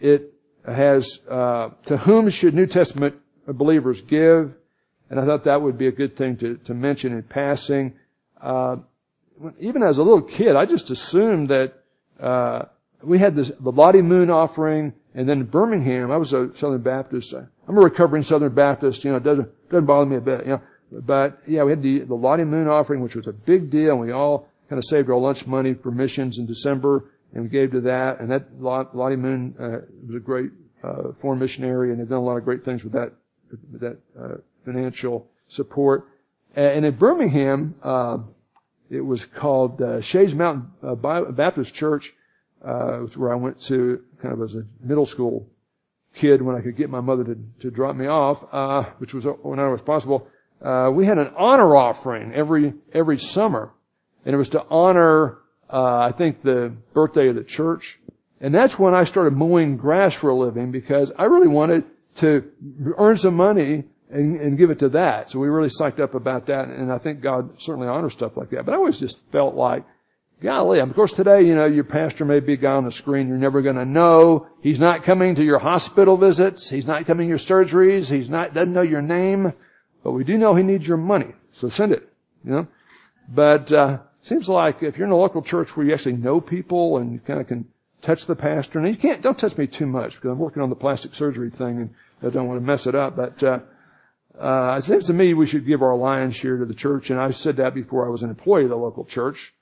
it has uh, to whom should New Testament believers give, and I thought that would be a good thing to, to mention in passing. Uh, even as a little kid, I just assumed that uh, we had this the Lottie Moon offering, and then in Birmingham. I was a Southern Baptist. I'm a recovering Southern Baptist. You know, it doesn't doesn't bother me a bit. You know, but yeah, we had the the Lottie Moon offering, which was a big deal, and we all kind of saved our lunch money for missions in December, and we gave to that. And that Lottie Moon uh, was a great uh, foreign missionary, and they've done a lot of great things with that with that uh, financial support. And in Birmingham, uh, it was called uh, Shades Mountain uh, Baptist Church, uh, where I went to kind of as a middle school kid when I could get my mother to, to drop me off, uh, which was when I was possible. Uh, we had an honor offering every every summer, and it was to honor, uh, I think, the birthday of the church. And that's when I started mowing grass for a living because I really wanted to earn some money and, and give it to that. So we really psyched up about that, and I think God certainly honors stuff like that. But I always just felt like, golly, of course today, you know, your pastor may be a guy on the screen you're never gonna know. He's not coming to your hospital visits. He's not coming to your surgeries. He's not, doesn't know your name. But we do know he needs your money. So send it, you know. But, uh, seems like if you're in a local church where you actually know people and you kind of can touch the pastor, and you can't, don't touch me too much because I'm working on the plastic surgery thing and I don't want to mess it up, but, uh, uh, it seems to me we should give our lion's share to the church, and I said that before I was an employee of the local church.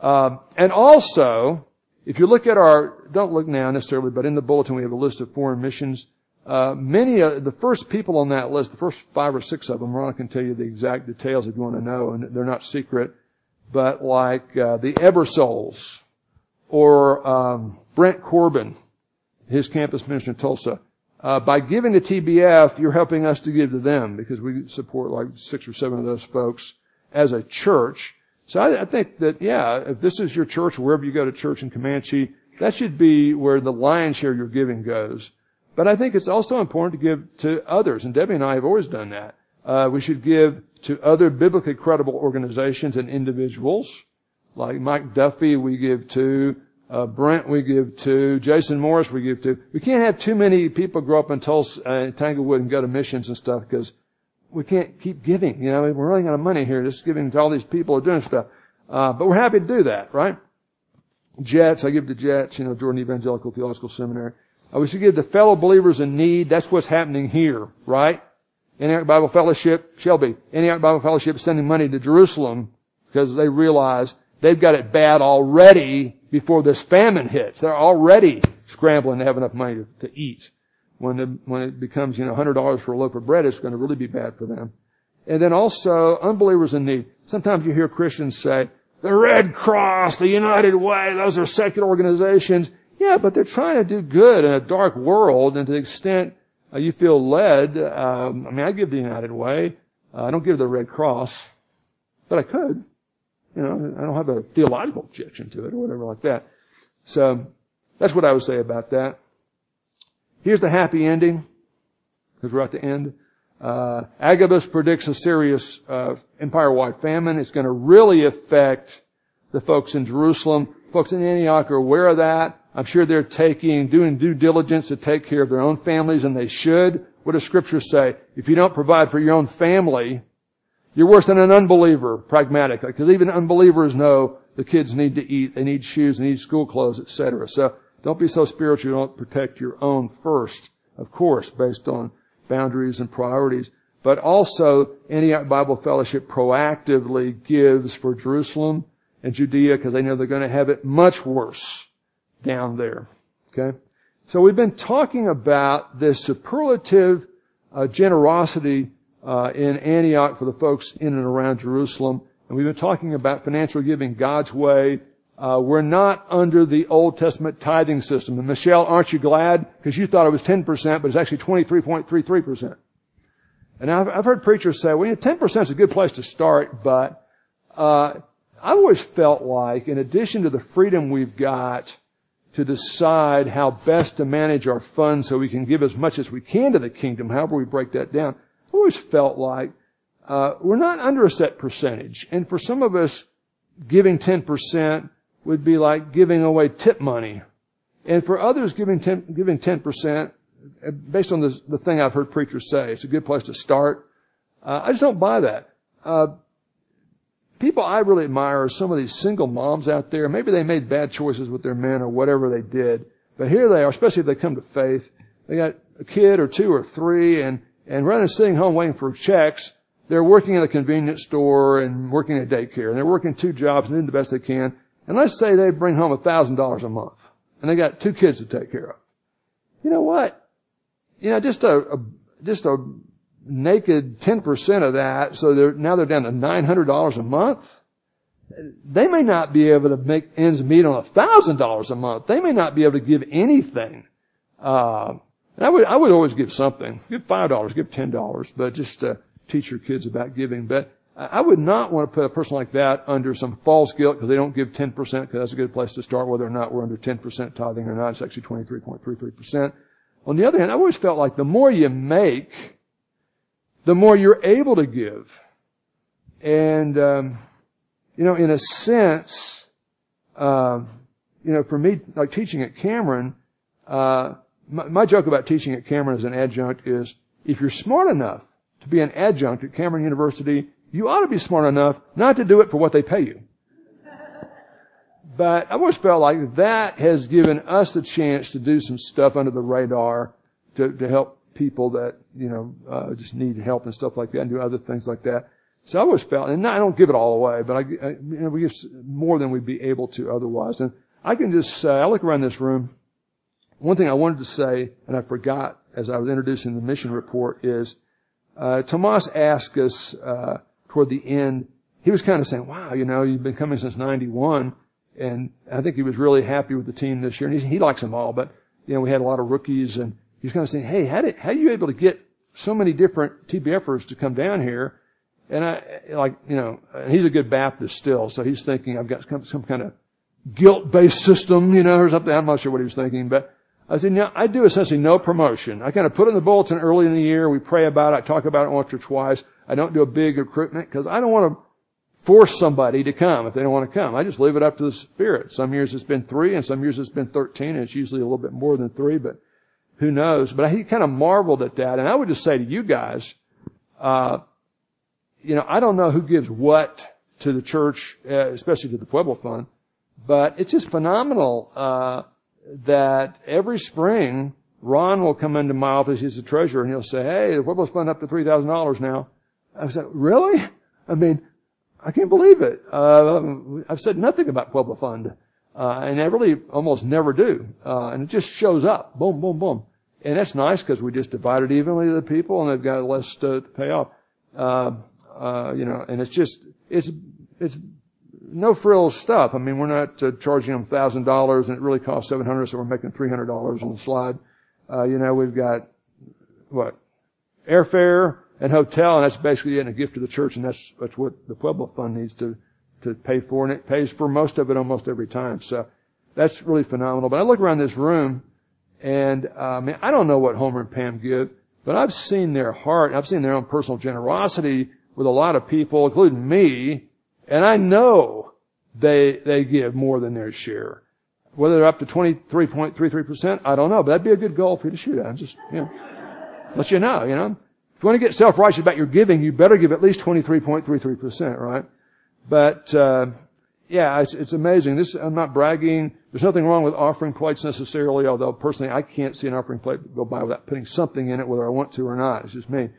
Um, and also, if you look at our, don't look now necessarily, but in the bulletin we have a list of foreign missions. Uh, many of the first people on that list, the first five or six of them, Ron can tell you the exact details if you want to know, and they're not secret. But like uh, the Ebersouls or um, Brent Corbin, his campus minister in Tulsa, uh, by giving to TBF, you're helping us to give to them because we support like six or seven of those folks as a church. So I, I think that, yeah, if this is your church, wherever you go to church in Comanche, that should be where the lion's share of your giving goes. But I think it's also important to give to others, and Debbie and I have always done that. Uh, we should give to other biblically credible organizations and individuals, like Mike Duffy we give to, uh, Brent we give to. Jason Morris we give to. We can't have too many people grow up in Tulsa, uh, Tanglewood and go to missions and stuff because we can't keep giving. You know, we're running out of money here just giving to all these people are doing stuff. Uh, but we're happy to do that, right? Jets, I give to Jets, you know, Jordan Evangelical Theological Seminary. Uh, we should give to fellow believers in need. That's what's happening here, right? Antioch Bible Fellowship, Shelby, Antioch Bible Fellowship is sending money to Jerusalem because they realize they've got it bad already before this famine hits. They're already scrambling to have enough money to, to eat. When, the, when it becomes, you know, $100 for a loaf of bread, it's going to really be bad for them. And then also, unbelievers in need. Sometimes you hear Christians say, the Red Cross, the United Way, those are secular organizations. Yeah, but they're trying to do good in a dark world, and to the extent uh, you feel led, um, I mean, I give the United Way. Uh, I don't give the Red Cross, but I could. You know, I don't have a theological objection to it or whatever like that. So that's what I would say about that. Here's the happy ending, because we're at the end. Uh, Agabus predicts a serious uh, empire-wide famine. It's going to really affect the folks in Jerusalem. Folks in Antioch are aware of that. I'm sure they're taking, doing due diligence to take care of their own families, and they should. What does Scripture say? If you don't provide for your own family, you're worse than an unbeliever, pragmatically, because even unbelievers know the kids need to eat, they need shoes, they need school clothes, etc. So don't be so spiritual you don't protect your own first, of course, based on boundaries and priorities. But also, Antioch Bible Fellowship proactively gives for Jerusalem and Judea because they know they're going to have it much worse down there. Okay? So we've been talking about this superlative uh, generosity uh, in Antioch for the folks in and around Jerusalem. And we've been talking about financial giving God's way. Uh, we're not under the Old Testament tithing system. And Michelle, aren't you glad? Because you thought it was 10%, but it's actually 23.33%. And I've, I've heard preachers say, well, you know, 10% is a good place to start, but uh, I always felt like, in addition to the freedom we've got to decide how best to manage our funds so we can give as much as we can to the kingdom, however we break that down, I always felt like uh, we're not under a set percentage. And for some of us, giving 10% would be like giving away tip money. And for others, giving 10, giving 10%, uh, based on the, the thing I've heard preachers say, it's a good place to start. Uh, I just don't buy that. Uh, people I really admire are some of these single moms out there. Maybe they made bad choices with their men or whatever they did. But here they are, especially if they come to faith. They got a kid or two or three and, and rather than sitting home waiting for checks, they're working at a convenience store and working at daycare. And they're working two jobs and doing the best they can. And let's say they bring home a thousand dollars a month and they got two kids to take care of. You know what? You know, just a, a just a naked 10% of that, so they're, now they're down to $900 a month. They may not be able to make ends meet on $1,000 a month. They may not be able to give anything. Uh, I would, I would always give something. Give $5, give $10, but just to teach your kids about giving. But I would not want to put a person like that under some false guilt because they don't give 10% because that's a good place to start whether or not we're under 10% tithing or not. It's actually 23.33%. On the other hand, I always felt like the more you make, the more you're able to give. And, um, you know, in a sense, uh, you know, for me, like teaching at Cameron, uh, my, my joke about teaching at Cameron as an adjunct is if you're smart enough to be an adjunct at Cameron University, you ought to be smart enough not to do it for what they pay you. But I always felt like that has given us the chance to do some stuff under the radar to, to help people that, you know, uh, just need help and stuff like that and do other things like that. So I always felt, and I don't give it all away, but I, I you know, we give more than we'd be able to otherwise. And I can just say, I look around this room. One thing I wanted to say, and I forgot as I was introducing the mission report is, uh, Tomas asked us, uh, toward the end, he was kind of saying, wow, you know, you've been coming since 91. And I think he was really happy with the team this year. And he, he likes them all, but, you know, we had a lot of rookies and he's kind of saying, hey, how did, how are you able to get so many different TBFers to come down here? And I, like, you know, he's a good Baptist still, so he's thinking I've got some, some kind of guilt-based system, you know, or something. I'm not sure what he was thinking, but I said, yeah, I do essentially no promotion. I kind of put in the bulletin early in the year. We pray about it. I talk about it once or twice. I don't do a big recruitment because I don't want to force somebody to come if they don't want to come. I just leave it up to the Spirit. Some years it's been three and some years it's been 13 and it's usually a little bit more than three, but who knows? But he kind of marveled at that. And I would just say to you guys, uh, you know, I don't know who gives what to the church, uh, especially to the Pueblo Fund, but it's just phenomenal, uh, that every spring, Ron will come into my office, he's the treasurer, and he'll say, hey, the Pueblo Fund up to $3,000 now. I said, really? I mean, I can't believe it. Uh, I've said nothing about Pueblo Fund. Uh, and they really almost never do. Uh, and it just shows up. Boom, boom, boom. And that's nice because we just divide it evenly to the people and they've got less to, to pay off. Uh, uh, you know, and it's just, it's, it's no frills stuff. I mean, we're not uh, charging them thousand dollars and it really costs seven hundred, so we're making three hundred dollars on the slide. Uh, you know, we've got what airfare and hotel, and that's basically getting a gift to the church, and that's that's what the Pueblo Fund needs to to pay for, and it pays for most of it almost every time. So that's really phenomenal. But I look around this room, and uh, man, I don't know what Homer and Pam give, but I've seen their heart, I've seen their own personal generosity with a lot of people, including me, and I know they they give more than their share. Whether they're up to 23.33%, I don't know, but that'd be a good goal for you to shoot at. I'm just, you know, let you know, you know. If you want to get self-righteous about your giving, you better give at least 23.33%, right? But, uh, yeah, it's, it's amazing. This, I'm not bragging. There's nothing wrong with offering plates necessarily, although personally I can't see an offering plate go by without putting something in it, whether I want to or not. It's just me.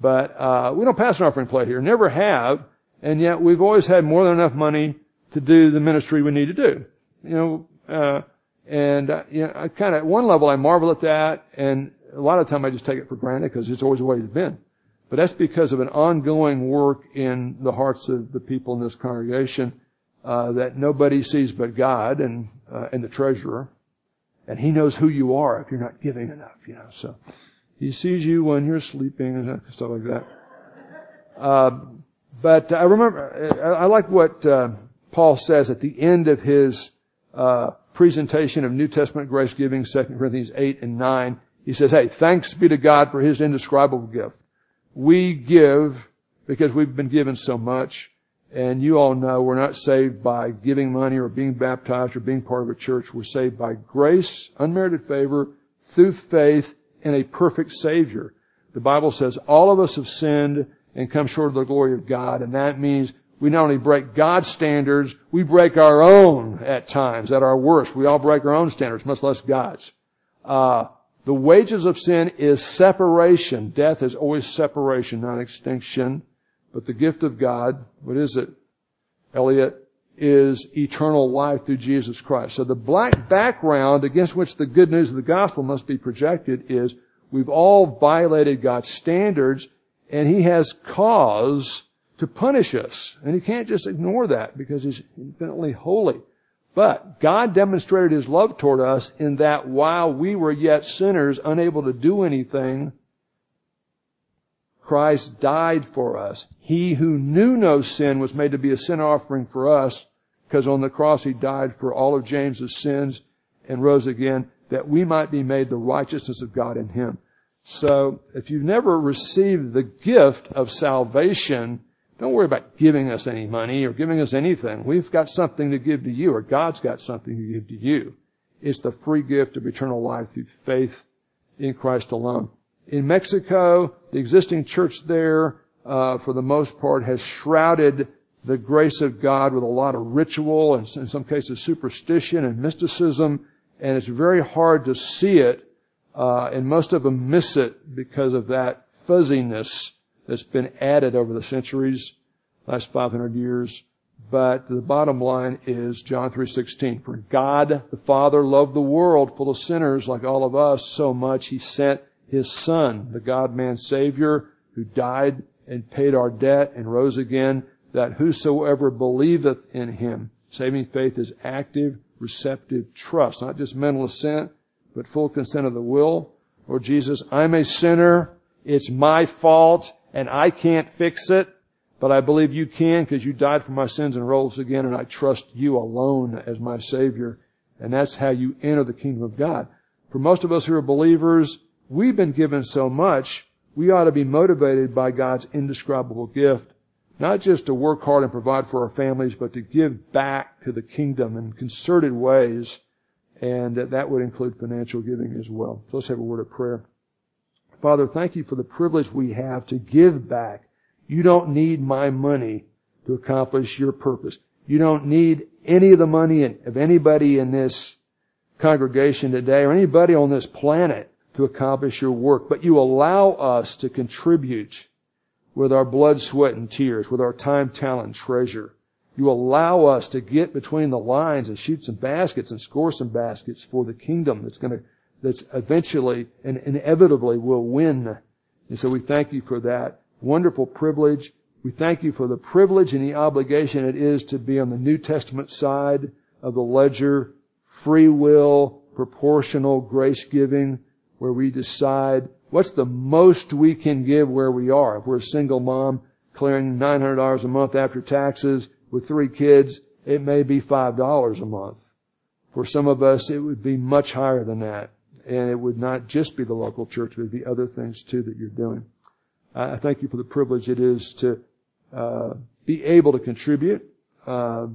But, uh, we don't pass an offering plate here. Never have. And yet we've always had more than enough money to do the ministry we need to do. You know, uh, and, uh, you know, I kind of, at one level I marvel at that, and a lot of the time I just take it for granted because it's always the way it's been. But that's because of an ongoing work in the hearts of the people in this congregation uh, that nobody sees but God and uh, and the treasurer, and He knows who you are if you're not giving enough. You know, so He sees you when you're sleeping and stuff like that. Uh, but I remember I like what uh, Paul says at the end of his uh, presentation of New Testament grace giving, 2 Corinthians 8 and 9. He says, hey, thanks be to God for His indescribable gift. We give because we've been given so much. And you all know we're not saved by giving money or being baptized or being part of a church. We're saved by grace, unmerited favor, through faith in a perfect Savior. The Bible says all of us have sinned and come short of the glory of God, and that means we not only break God's standards, we break our own at times, at our worst. We all break our own standards, much less God's. Uh, the wages of sin is separation. Death is always separation, not extinction. But the gift of God, what is it, Elliot? Is eternal life through Jesus Christ. So the black background against which the good news of the gospel must be projected is we've all violated God's standards and He has cause to punish us. And He can't just ignore that because He's infinitely holy. But God demonstrated His love toward us in that while we were yet sinners, unable to do anything, Christ died for us. He who knew no sin was made to be a sin offering for us because on the cross he died for all of James's sins and rose again that we might be made the righteousness of God in him. So if you've never received the gift of salvation, don't worry about giving us any money or giving us anything. We've got something to give to you or God's got something to give to you. It's the free gift of eternal life through faith in Christ alone. In Mexico, the existing church there, uh, for the most part, has shrouded the grace of God with a lot of ritual and in some cases superstition and mysticism, and it's very hard to see it, uh, and most of them miss it because of that fuzziness that's been added over the centuries, last 500 years. But the bottom line is John 3:16. For God the Father loved the world full of sinners like all of us so much he sent his son, the God-man Savior, who died and paid our debt and rose again, that whosoever believeth in him, saving faith is active, receptive trust, not just mental assent, but full consent of the will. Lord Jesus, I'm a sinner. It's my fault and I can't fix it, but I believe you can because you died for my sins and rose again and I trust you alone as my Savior. And that's how you enter the kingdom of God. For most of us who are believers, We've been given so much, we ought to be motivated by God's indescribable gift, not just to work hard and provide for our families, but to give back to the kingdom in concerted ways, and that would include financial giving as well. So let's have a word of prayer. Father, thank you for the privilege we have to give back. You don't need my money to accomplish your purpose. You don't need any of the money of anybody in this congregation today or anybody on this planet to accomplish your work, but you allow us to contribute with our blood, sweat, and tears, with our time, talent, treasure. You allow us to get between the lines and shoot some baskets and score some baskets for the kingdom that's going to, that's eventually and inevitably will win. And so we thank you for that wonderful privilege. We thank you for the privilege and the obligation it is to be on the New Testament side of the ledger, free will, proportional grace giving, where we decide what's the most we can give where we are. If we're a single mom clearing $900 a month after taxes with three kids, it may be $5 a month. For some of us, it would be much higher than that. And it would not just be the local church, it would be other things too that you're doing. I thank you for the privilege it is to uh, be able to contribute. Uh,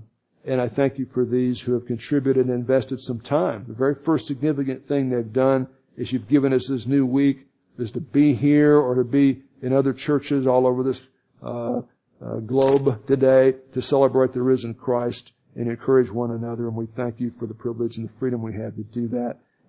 and I thank you for these who have contributed and invested some time. The very first significant thing they've done is you've given us this new week is to be here or to be in other churches all over this uh, uh, globe today to celebrate the risen Christ and encourage one another. And we thank you for the privilege and the freedom we have to do that.